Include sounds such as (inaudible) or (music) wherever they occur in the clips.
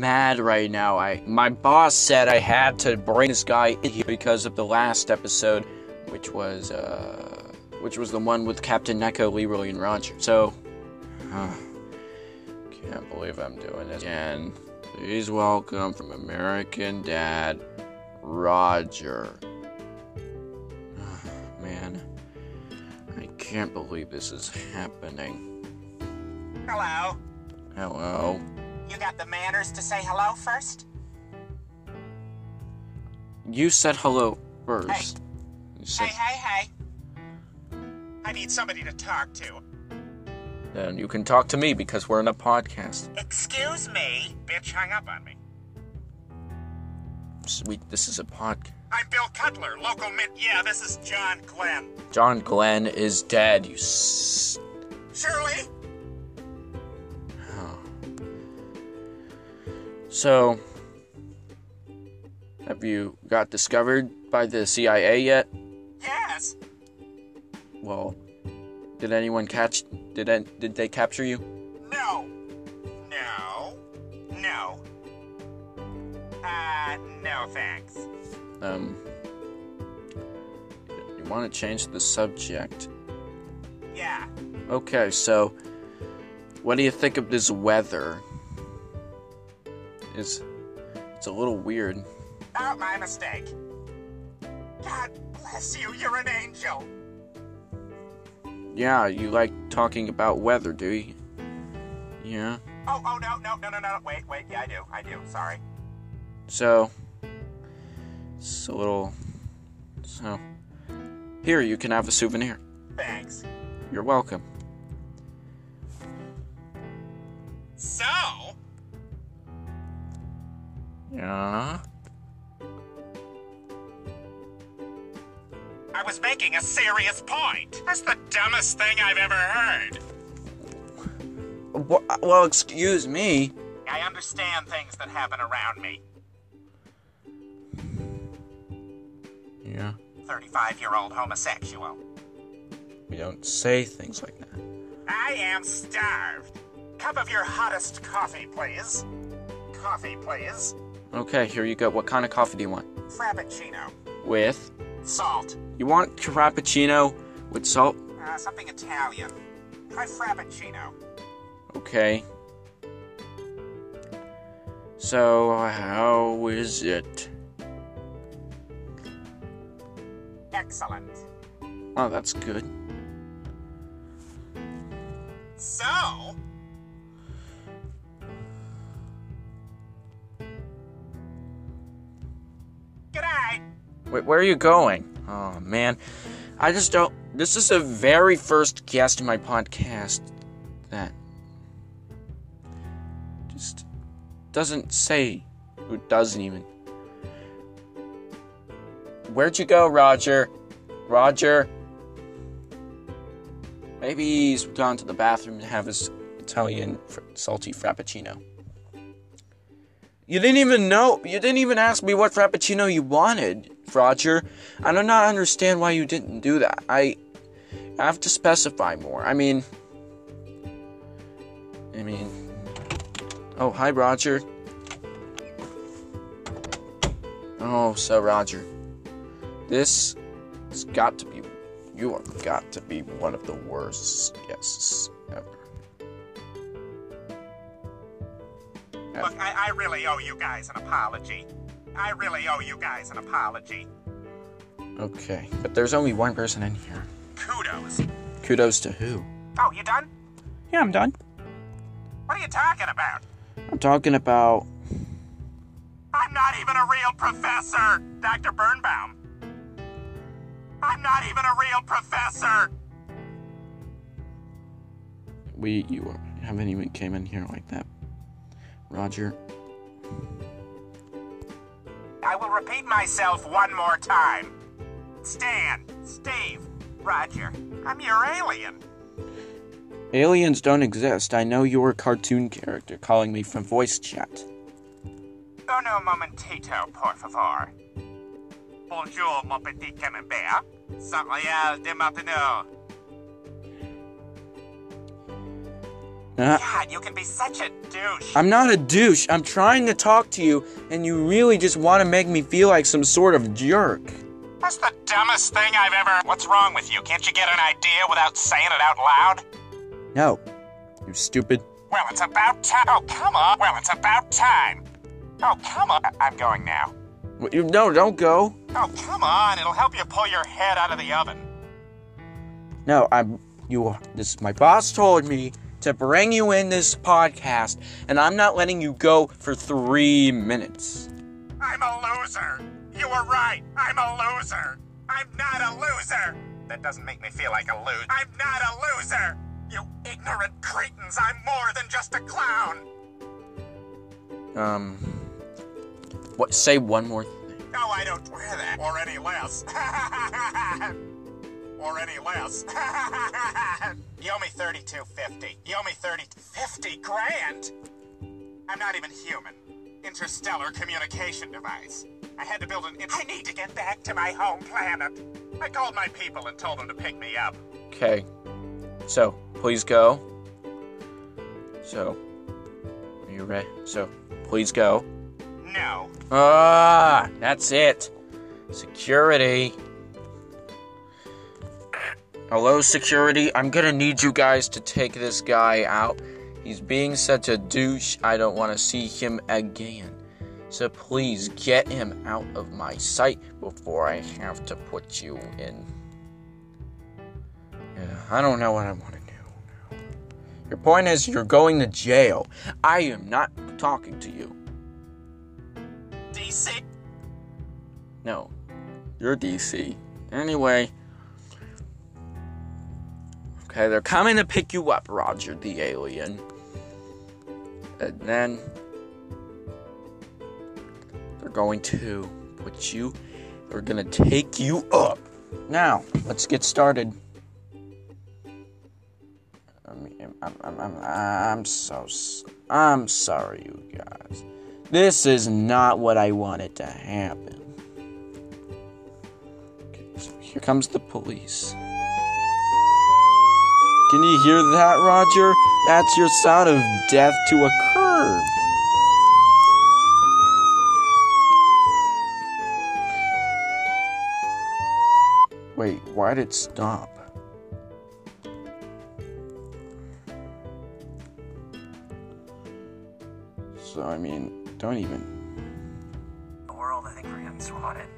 mad right now. I my boss said I had to bring this guy in here because of the last episode, which was uh, which was the one with Captain Neko, Leroy, and Roger. So, uh, (sighs) can't believe I'm doing this again. Please welcome from American Dad, Roger. (sighs) Man, I can't believe this is happening. Hello. Hello. You got the manners to say hello first? You said hello first. You said, Hey, hey, hey. I need somebody to talk to. Then you can talk to me because we're in a podcast. Excuse me. Bitch hung up on me. Sweet, this is a podcast. I'm Bill Cutler, local mint. Yeah, this is John Glenn. John Glenn is dead. You. S- Shirley? So, have you got discovered by the CIA yet? Yes. Well, did anyone catch? Did an- did they capture you? No. No. No. Uh, no thanks. Um. You want to change the subject? Yeah. Okay, so what do you think of this weather? It's it's a little weird. Oh, my mistake. God bless you. You're an angel. Yeah, you like talking about weather, do you? Yeah. Oh, oh, no, no, no, no, no. Wait, wait. Yeah, I do. I do. Sorry. So it's a little so here you can have a souvenir. Thanks. You're welcome. Yeah. I was making a serious point. That's the dumbest thing I've ever heard. Wha- Well, excuse me. I understand things that happen around me. Yeah. 35 year old homosexual. We don't say things like that. I am starved. Cup of your hottest coffee, please. Coffee, please. Okay, here you go. What kind of coffee do you want? Frappuccino. With? Salt. You want cappuccino with salt? Uh, something Italian. Try Frappuccino. Okay. So, how is it? Excellent. Oh, that's good. So, Wait, where are you going? Oh, man. I just don't. This is the very first guest in my podcast that just doesn't say who doesn't even. Where'd you go, Roger? Roger? Maybe he's gone to the bathroom to have his Italian fr- salty frappuccino. You didn't even know. You didn't even ask me what frappuccino you wanted, Roger. I do not understand why you didn't do that. I, I have to specify more. I mean, I mean. Oh, hi, Roger. Oh, so Roger, this has got to be. You have got to be one of the worst guests ever. Look, I, I really owe you guys an apology. I really owe you guys an apology. Okay, but there's only one person in here. Kudos. Kudos to who? Oh, you done? Yeah, I'm done. What are you talking about? I'm talking about. I'm not even a real professor, Dr. Birnbaum. I'm not even a real professor. We you haven't even came in here like that Roger. I will repeat myself one more time. Stan, Steve, Roger, I'm your alien. Aliens don't exist. I know you're a cartoon character calling me from voice chat. Oh no, momentito, por favor. Bonjour, mon petit camembert. Royal de Martineau. Uh, God, you can be such a douche. I'm not a douche. I'm trying to talk to you, and you really just want to make me feel like some sort of jerk. That's the dumbest thing I've ever. What's wrong with you? Can't you get an idea without saying it out loud? No. You stupid. Well, it's about time. Oh, come on. Well, it's about time. Oh, come on. I'm going now. What, you, no, don't go. Oh, come on. It'll help you pull your head out of the oven. No, I'm. You. This. My boss told me to bring you in this podcast, and I'm not letting you go for three minutes. I'm a loser. You were right. I'm a loser. I'm not a loser. That doesn't make me feel like a loser. I'm not a loser. You ignorant cretins. I'm more than just a clown. Um. What? Say one more thing. No, I don't wear that. Or any less. (laughs) or any less. you owe me thirty-two fifty. You owe me thirty fifty grand. I'm not even human. Interstellar communication device. I had to build an. I need to get back to my home planet. I called my people and told them to pick me up. Okay. So, please go. So, are you ready? So, please go. No. Ah, that's it. Security. Hello, security. I'm gonna need you guys to take this guy out. He's being such a douche. I don't want to see him again. So please get him out of my sight before I have to put you in. Yeah, I don't know what I want to do. Your point is you're going to jail. I am not talking to you. DC. No, you're DC. Anyway. Okay, they're coming to pick you up, Roger the alien. And then they're going to put you, they're gonna take you up. Now, let's get started. I'm, I'm, I'm, I'm so, I'm sorry, you guys. This is not what I wanted to happen. Okay, so here comes the police. Can you hear that, Roger? That's your sound of death to occur. Wait, why did it stop? So, I mean, don't even. The world, I think we're getting swatted.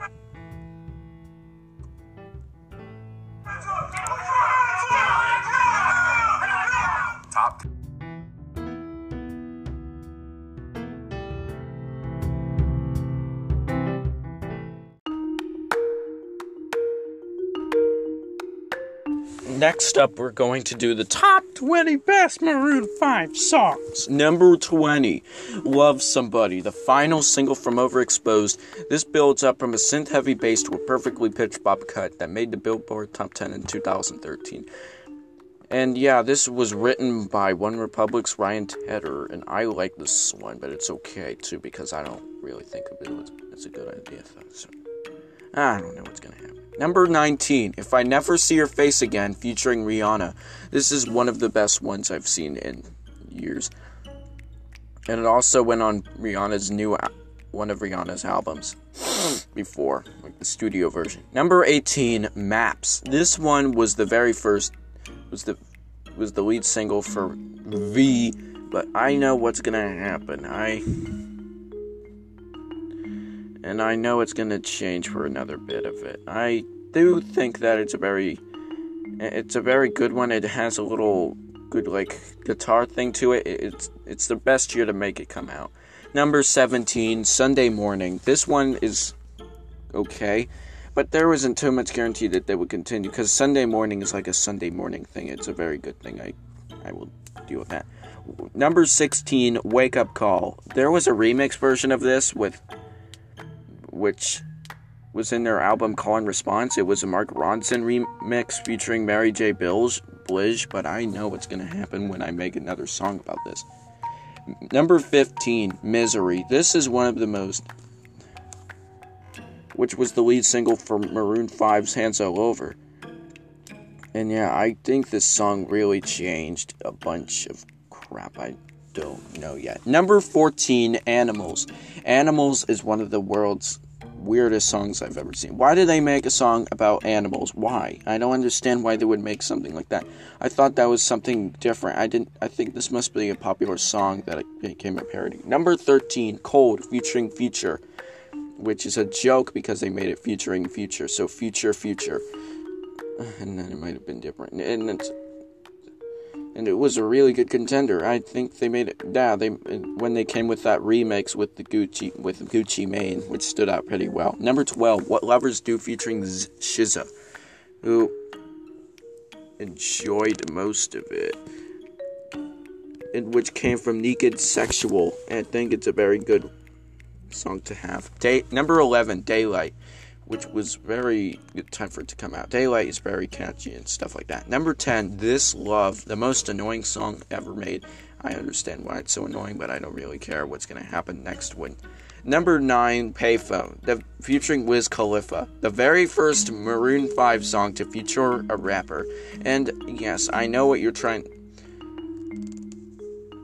Next up, we're going to do the top 20 best Maroon 5 songs. Number 20, Love Somebody, the final single from Overexposed. This builds up from a synth heavy bass to a perfectly pitched bop cut that made the Billboard Top 10 in 2013. And yeah, this was written by One Republic's Ryan Tedder, and I like this one, but it's okay too because I don't really think of it as a good idea. So, I don't know what's gonna happen. Number 19, If I Never See Your Face Again, featuring Rihanna. This is one of the best ones I've seen in years. And it also went on Rihanna's new one of Rihanna's albums (sniffs) before, like the studio version. Number 18, Maps. This one was the very first was the was the lead single for V, but I know what's going to happen. I and I know it's going to change for another bit of it. I do think that it's a very it's a very good one. It has a little good like guitar thing to it. It- It's it's the best year to make it come out. Number 17, Sunday Morning. This one is okay, but there wasn't too much guarantee that they would continue because Sunday Morning is like a Sunday morning thing. It's a very good thing. I I will deal with that. Number 16, Wake Up Call. There was a remix version of this with which was in their album Call and Response. It was a Mark Ronson remix featuring Mary J. Bilge, Blige, but I know what's going to happen when I make another song about this. Number 15, Misery. This is one of the most which was the lead single for Maroon 5's Hands All Over. And yeah, I think this song really changed a bunch of crap I don't know yet. Number 14, Animals. Animals is one of the world's weirdest songs I've ever seen. Why did they make a song about animals? Why? I don't understand why they would make something like that. I thought that was something different. I didn't I think this must be a popular song that became a parody. Number 13, Cold featuring Future, which is a joke because they made it featuring Future. So Future Future. (sighs) And then it might have been different. And it's and it was a really good contender. I think they made it. Yeah, they when they came with that remix with the Gucci with Gucci Mane, which stood out pretty well. Number twelve, What Lovers Do, featuring SZA, who enjoyed most of it, and which came from Naked Sexual. I think it's a very good song to have. Day number eleven, Daylight which was very good time for it to come out. Daylight is very catchy and stuff like that. Number 10, This Love, the most annoying song ever made. I understand why it's so annoying, but I don't really care what's going to happen next one. Number 9, Payphone, the, featuring Wiz Khalifa, the very first Maroon 5 song to feature a rapper. And yes, I know what you're trying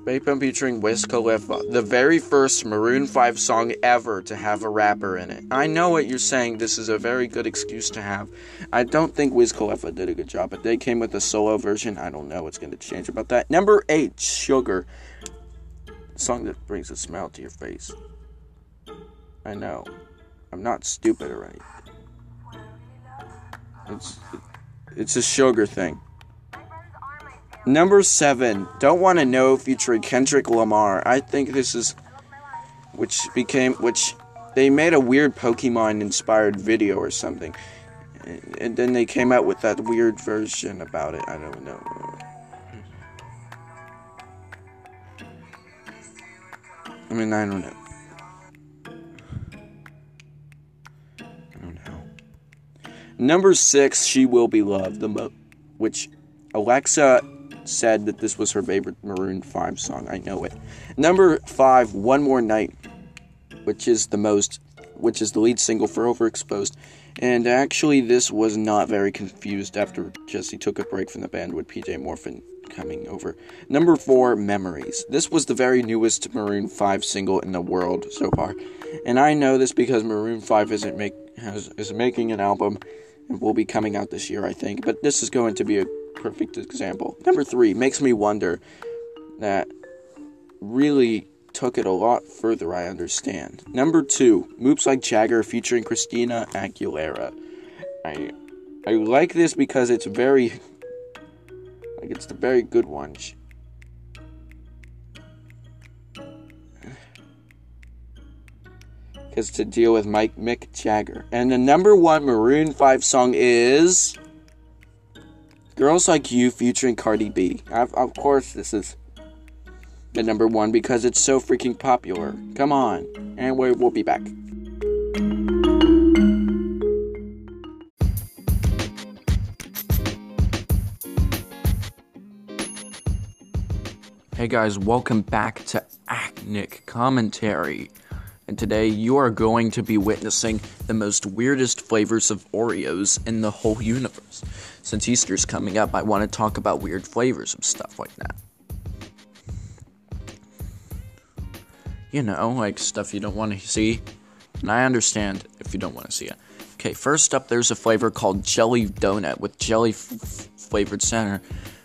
Payphone featuring Wiz Khalifa, the very first Maroon 5 song ever to have a rapper in it. I know what you're saying, this is a very good excuse to have. I don't think Wiz Khalifa did a good job, but they came with a solo version. I don't know what's going to change about that. Number 8, Sugar. Song that brings a smile to your face. I know. I'm not stupid, alright? It's, it's a sugar thing. Number seven, Don't Want to Know featuring Kendrick Lamar. I think this is, which became, which they made a weird Pokemon inspired video or something. And then they came out with that weird version about it. I don't know. I mean, I don't know. I don't know. Number six, She Will Be Loved, the mo- which Alexa said that this was her favorite Maroon 5 song. I know it. Number 5, One More Night, which is the most which is the lead single for Overexposed. And actually this was not very confused after Jesse took a break from the band with PJ Morton coming over. Number 4, Memories. This was the very newest Maroon 5 single in the world so far. And I know this because Maroon 5 isn't make has, is making an album and will be coming out this year, I think. But this is going to be a perfect example. Number three makes me wonder that really took it a lot further, I understand. Number two, Moves Like Jagger featuring Christina Aguilera. I I like this because it's very like it's the very good one. Because (sighs) to deal with Mike Mick Jagger. And the number one Maroon 5 song is Girls Like You featuring Cardi B. Of, of course, this is the number one because it's so freaking popular. Come on. And we we'll be back. Hey guys, welcome back to Acnic Commentary and today you are going to be witnessing the most weirdest flavors of Oreos in the whole universe. Since Easter's coming up, I want to talk about weird flavors of stuff like that. You know, like stuff you don't want to see. And I understand if you don't want to see it. Okay, first up, there's a flavor called Jelly Donut with jelly f- flavored center.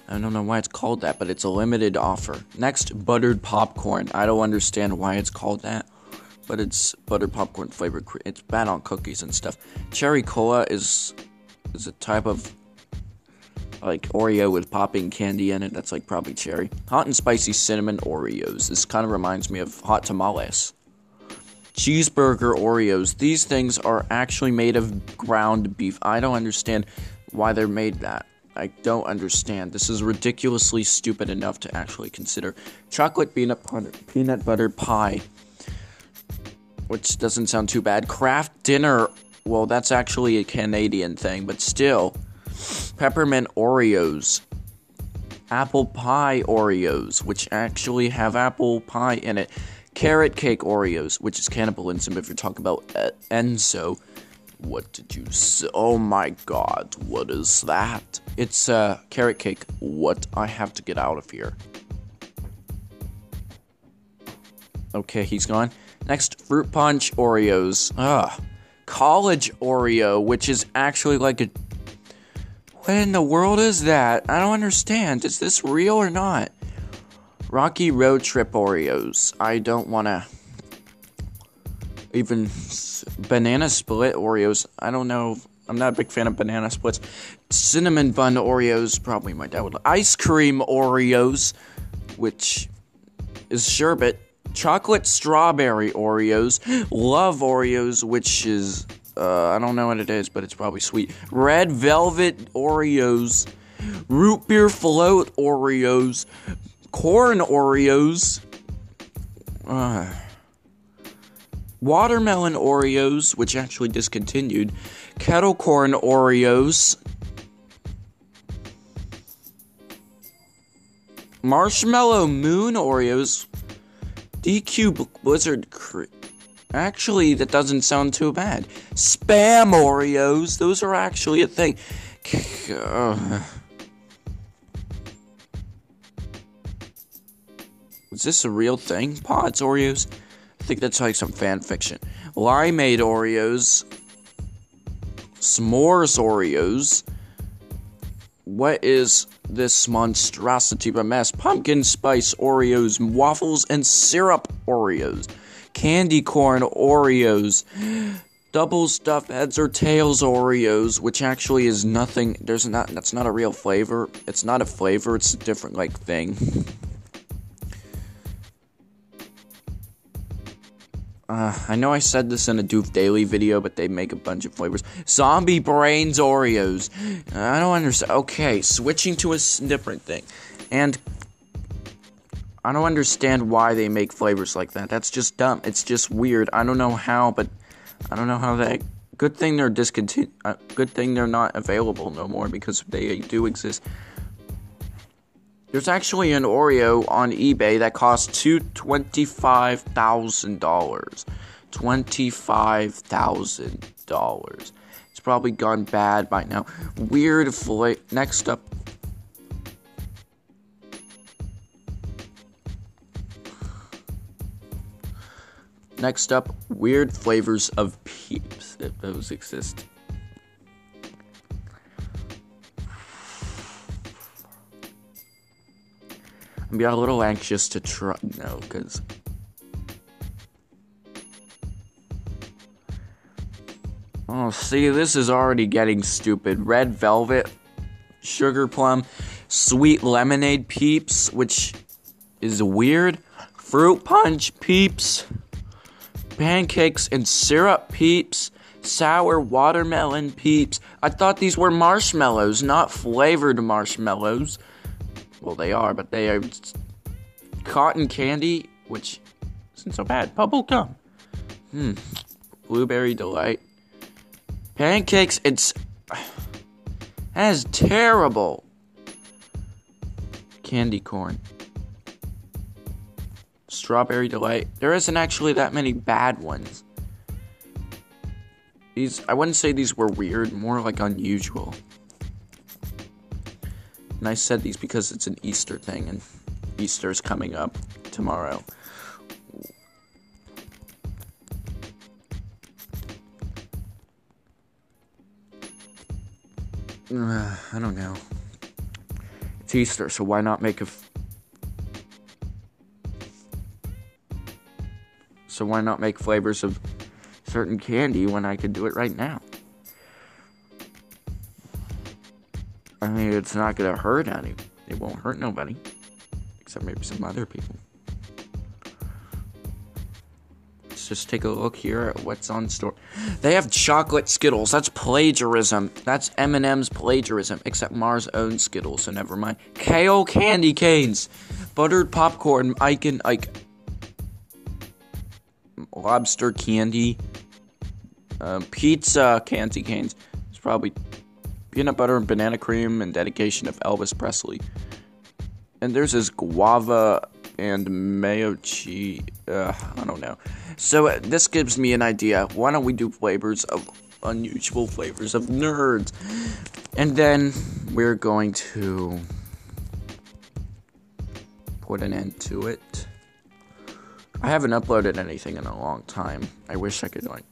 I don't know why it's called that, but it's a limited offer. Next, buttered popcorn. I don't understand why it's called that but it's butter popcorn flavored. It's bad on cookies and stuff. Cherry cola is is a type of like Oreo with popping candy in it. That's like probably cherry. Hot and spicy cinnamon Oreos. This kind of reminds me of hot tamales. Cheeseburger Oreos. These things are actually made of ground beef. I don't understand why they're made that. I don't understand. This is ridiculously stupid enough to actually consider. Chocolate peanut butter, peanut butter pie, which doesn't sound too bad. Kraft dinner, well, that's actually a Canadian thing, but still. Peppermint Oreos. Apple pie Oreos, which actually have apple pie in it. Carrot cake Oreos, which is cannibalism if you're talking about uh, Enzo. What did you say? Oh my god, what is that? It's uh, carrot cake. What? I have to get out of here. Okay, he's gone. Next, fruit punch Oreos. Ugh. College Oreo, which is actually like a. What in the world is that? I don't understand. Is this real or not? Rocky Road Trip Oreos. I don't want to. Even banana split Oreos. I don't know. I'm not a big fan of banana splits. Cinnamon bun Oreos. Probably my dad would. Ice cream Oreos, which is sherbet. Chocolate strawberry Oreos. Love Oreos, which is. Uh, I don't know what it is, but it's probably sweet. Red velvet Oreos. Root beer float Oreos. Corn Oreos. Uh, watermelon Oreos, which actually discontinued, kettle corn Oreos, marshmallow moon Oreos, DQ Blizzard. Cre- actually, that doesn't sound too bad. Spam Oreos, those are actually a thing. (sighs) Is this a real thing? Pods Oreos? I think that's like some fan fiction. Limeade Oreos. S'mores Oreos. What is this monstrosity of a mess? Pumpkin spice Oreos, waffles, and syrup Oreos. Candy corn Oreos. Double stuffed heads or tails Oreos, which actually is nothing. There's not. That's not a real flavor. It's not a flavor. It's a different like thing. (laughs) Uh, I know I said this in a Doof Daily video, but they make a bunch of flavors. Zombie Brains Oreos. I don't understand. Okay, switching to a different thing. And I don't understand why they make flavors like that. That's just dumb. It's just weird. I don't know how, but I don't know how they. Good thing they're discontinued. Uh, good thing they're not available no more because they do exist. There's actually an Oreo on eBay that costs two twenty-five thousand dollars. Twenty-five thousand dollars. It's probably gone bad by now. Weird flavor. Next up. Next up, weird flavors of peeps, if those exist. I'm a little anxious to try. No, because. Oh, see, this is already getting stupid. Red velvet, sugar plum, sweet lemonade peeps, which is weird. Fruit punch peeps, pancakes and syrup peeps, sour watermelon peeps. I thought these were marshmallows, not flavored marshmallows. Well, they are, but they are cotton candy, which isn't so bad. Bubble gum. Hmm. Blueberry delight. Pancakes. It's that is terrible. Candy corn. Strawberry delight. There isn't actually that many bad ones. These I wouldn't say these were weird, more like unusual. And I said these because it's an Easter thing, and Easter is coming up tomorrow. (sighs) I don't know. It's Easter, so why not make a. F- so why not make flavors of certain candy when I could do it right now? I mean, it's not gonna hurt any. It won't hurt nobody, except maybe some other people. let's just take a look here at what's on store. They have chocolate Skittles. That's plagiarism. That's M&M's plagiarism. Except Mars owns Skittles, so never mind. Kale candy canes, buttered popcorn, Mike and Ike, lobster candy, um, pizza candy canes. It's probably peanut butter and banana cream and dedication of Elvis Presley. And there's this guava and mayo cheese. Uh, I don't know. So uh, this gives me an idea. Why don't we do flavors of unusual flavors of nerds? And then we're going to put an end to it. I haven't uploaded anything in a long time. I wish I could like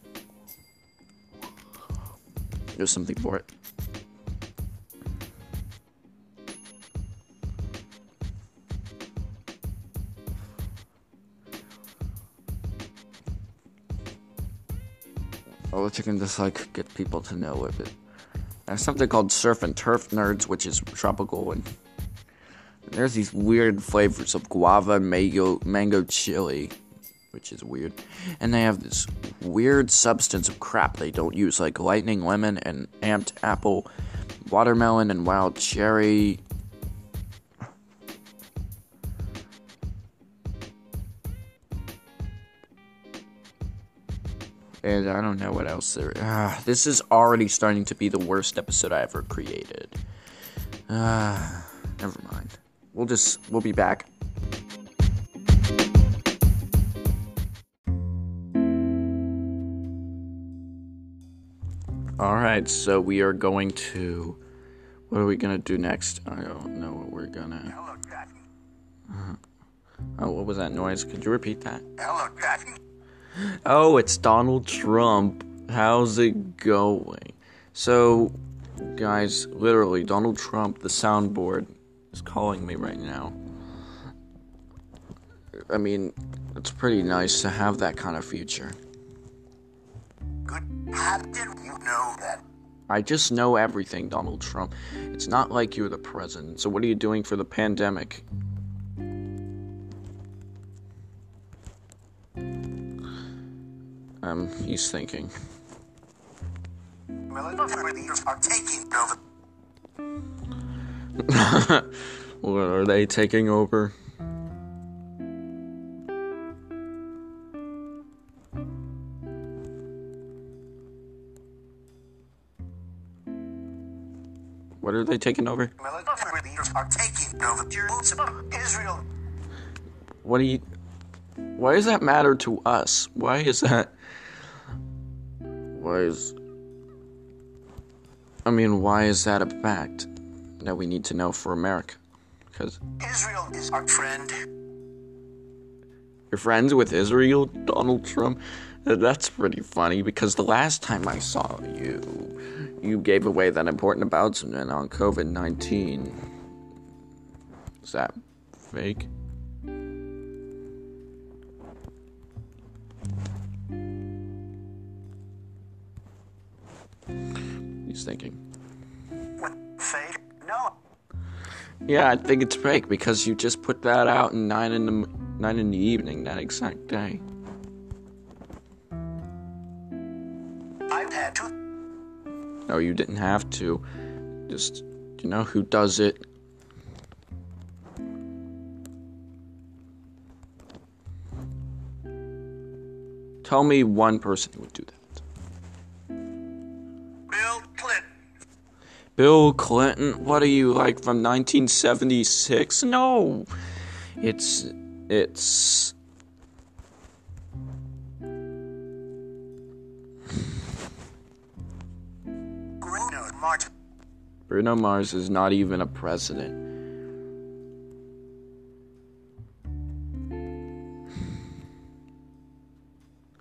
do something for it. Or you can just like get people to know of it. There's something called Surf and Turf Nerds, which is tropical, and there's these weird flavors of guava, mango, mango chili, which is weird, and they have this weird substance of crap they don't use, like lightning lemon and amped apple, watermelon and wild cherry, and I don't know what else there. Ah, this is already starting to be the worst episode I ever created. Ah, never mind. We'll just we'll be back. All right, so we are going to. What are we gonna do next? I don't know what we're gonna. Hello. Uh, oh, what was that noise? Could you repeat that? Hello, Daphne. Oh, it's Donald Trump. How's it going? So, guys, literally, Donald Trump, the soundboard, is calling me right now. I mean, it's pretty nice to have that kind of future. Good. How did you know that? I just know everything, Donald Trump. It's not like you're the president. So, what are you doing for the pandemic? Um, he's thinking. Military leaders are taking over. (laughs) what are they taking over? What are they taking over? Military leaders are taking over Israel. What do you. Why does that matter to us? Why is that. Why is. I mean, why is that a fact that we need to know for America? Because Israel is our friend. you're friends with Israel, Donald Trump? That's pretty funny because the last time I saw you, you gave away that important announcement on COVID 19. Is that fake? He's thinking. Fake? No. Yeah, I think it's fake because you just put that out in nine in the nine in the evening that exact day. I've had to. No, you didn't have to. Just you know who does it. Tell me one person who would do that. Bill Clinton? What are you like from 1976? No. It's it's Bruno Mars. Bruno Mars is not even a president.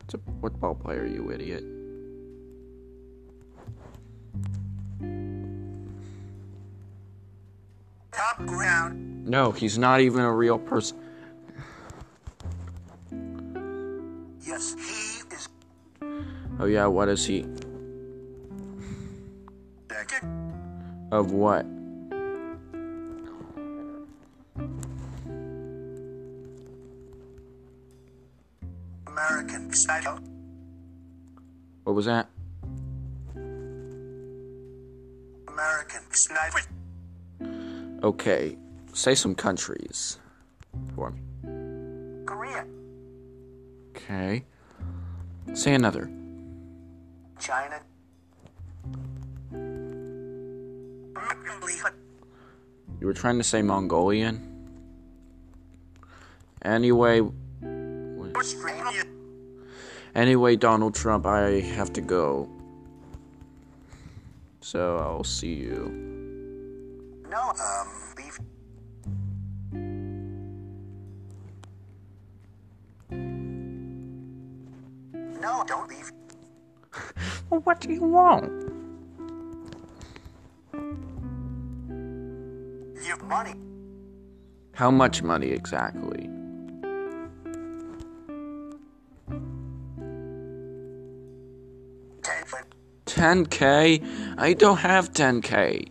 It's a football player, you idiot. No, he's not even a real person. Yes, he is Oh yeah, what is he? Of what? American style. What was that? American style. Okay, say some countries for me. Korea. Okay. Say another. China. You were trying to say Mongolian? Anyway, Australia. anyway, Donald Trump, I have to go. So I'll see you. No, Well, what do you want? You money. How much money exactly? Ten. Ten k. I don't have 10k.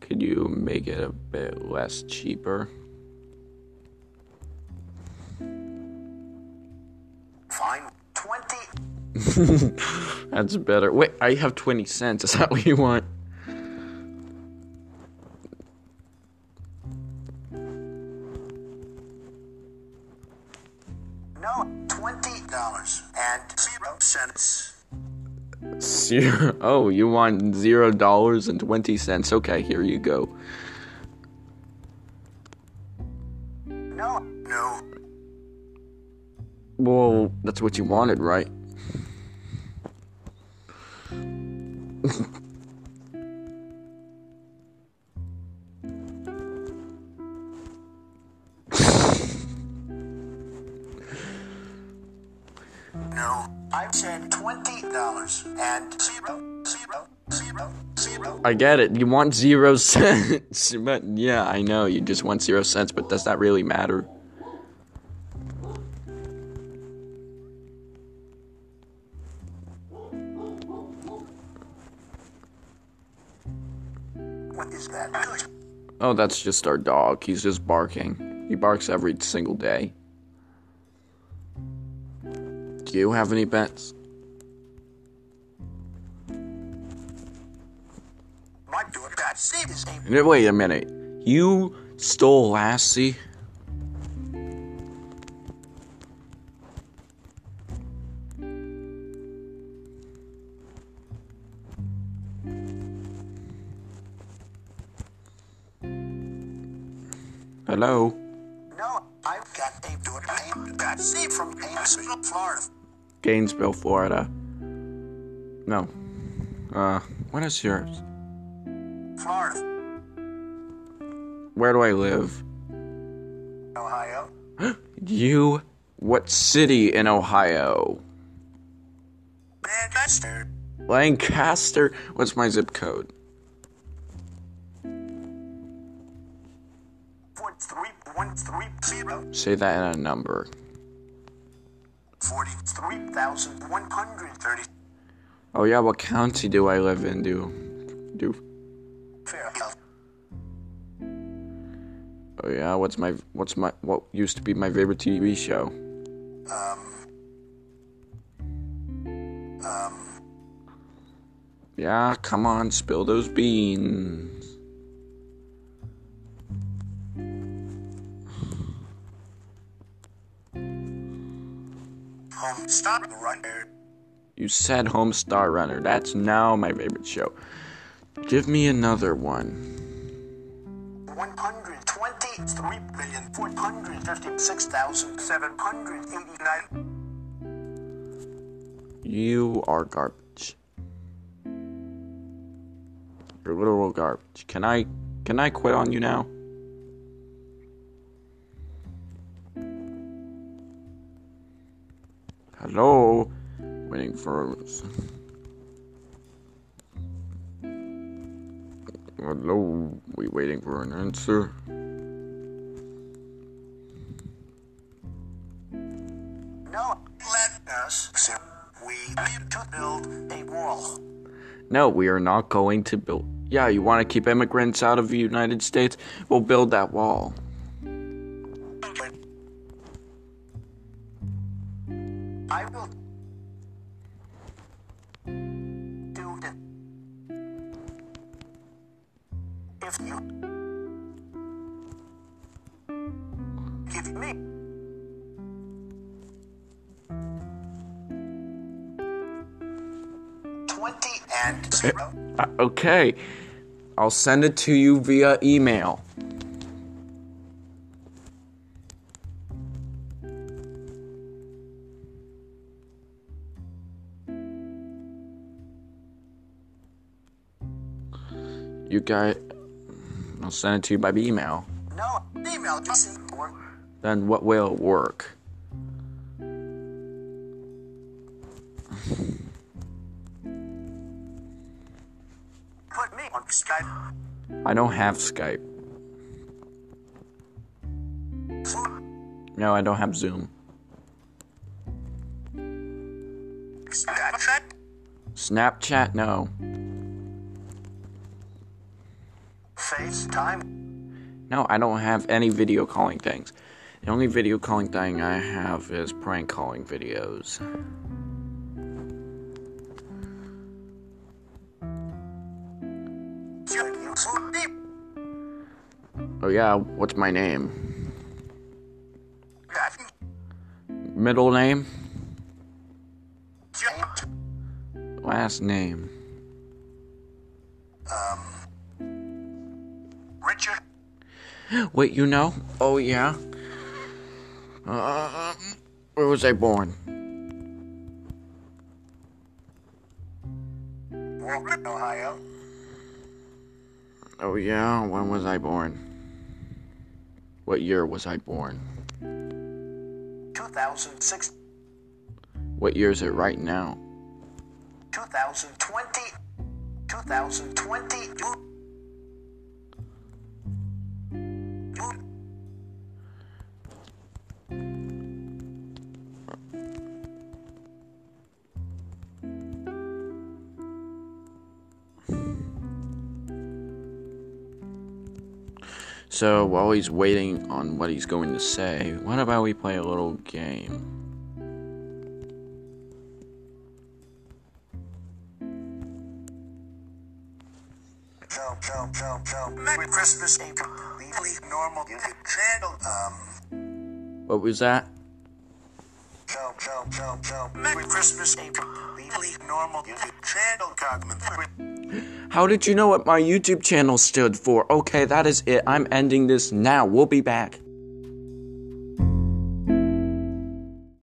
Could you make it a bit less cheaper? Fine. Twenty. (laughs) That's better. Wait, I have 20 cents. Is that what you want? No, twenty dollars and zero cents. Zero. Oh, you want zero dollars and 20 cents? Okay, here you go. No, no. Well, that's what you wanted, right? I said twenty dollars and zero, zero, zero, zero. I get it. You want zero (laughs) cents. But yeah, I know. You just want zero cents, but does that really matter? What is that? Oh, that's just our dog. He's just barking. He barks every single day. Do you have any pets? My daughter got see his name. No, Wait a minute. You stole Lassie? Hello? No, I've got a named Betsy from Gainesville, Florida. Gainesville, Florida. No. Uh, what is yours? Florida, Where do I live? Ohio. (gasps) You? What city in Ohio? Lancaster. Lancaster? What's my zip code? Four three one three zero Say that in a number. Forty three thousand one hundred thirty. Oh yeah, what county do I live in? Do do. Oh yeah, what's my what's my what used to be my favorite TV show? Um. Um. Yeah, come on, spill those beans. Home stop runner. You said Homestar Runner. That's now my favorite show. Give me another one. One hundred twenty-three million four hundred fifty-six thousand seven hundred eighty-nine. You are garbage. You're literal garbage. Can I can I quit on you now? For Hello? We waiting for an answer? No, let us. We need to build a wall. No, we are not going to build. Yeah, you want to keep immigrants out of the United States? We'll build that wall. I will Uh, okay. I'll send it to you via email. You got. I'll send it to you by email. No email Then what will work? I don't have Skype. No, I don't have Zoom. Snapchat, Snapchat, no. FaceTime. No, I don't have any video calling things. The only video calling thing I have is prank calling videos. Yeah, what's my name? Middle name? Last name? Um, Richard, Wait, you know? Oh, yeah? Uh, where was I born? Ohio. Oh, yeah, when was I born? What year was I born? 2006, What year is it right now? 2020, 2020. So, while he's waiting on what he's going to say, what about we play a little game? Merry Christmas, completely normal YouTube channel. Um, What was that? Merry Christmas, completely normal YouTube channel. Cogman. How did you know what my YouTube channel stood for? Okay, that is it. I'm ending this now. We'll be back.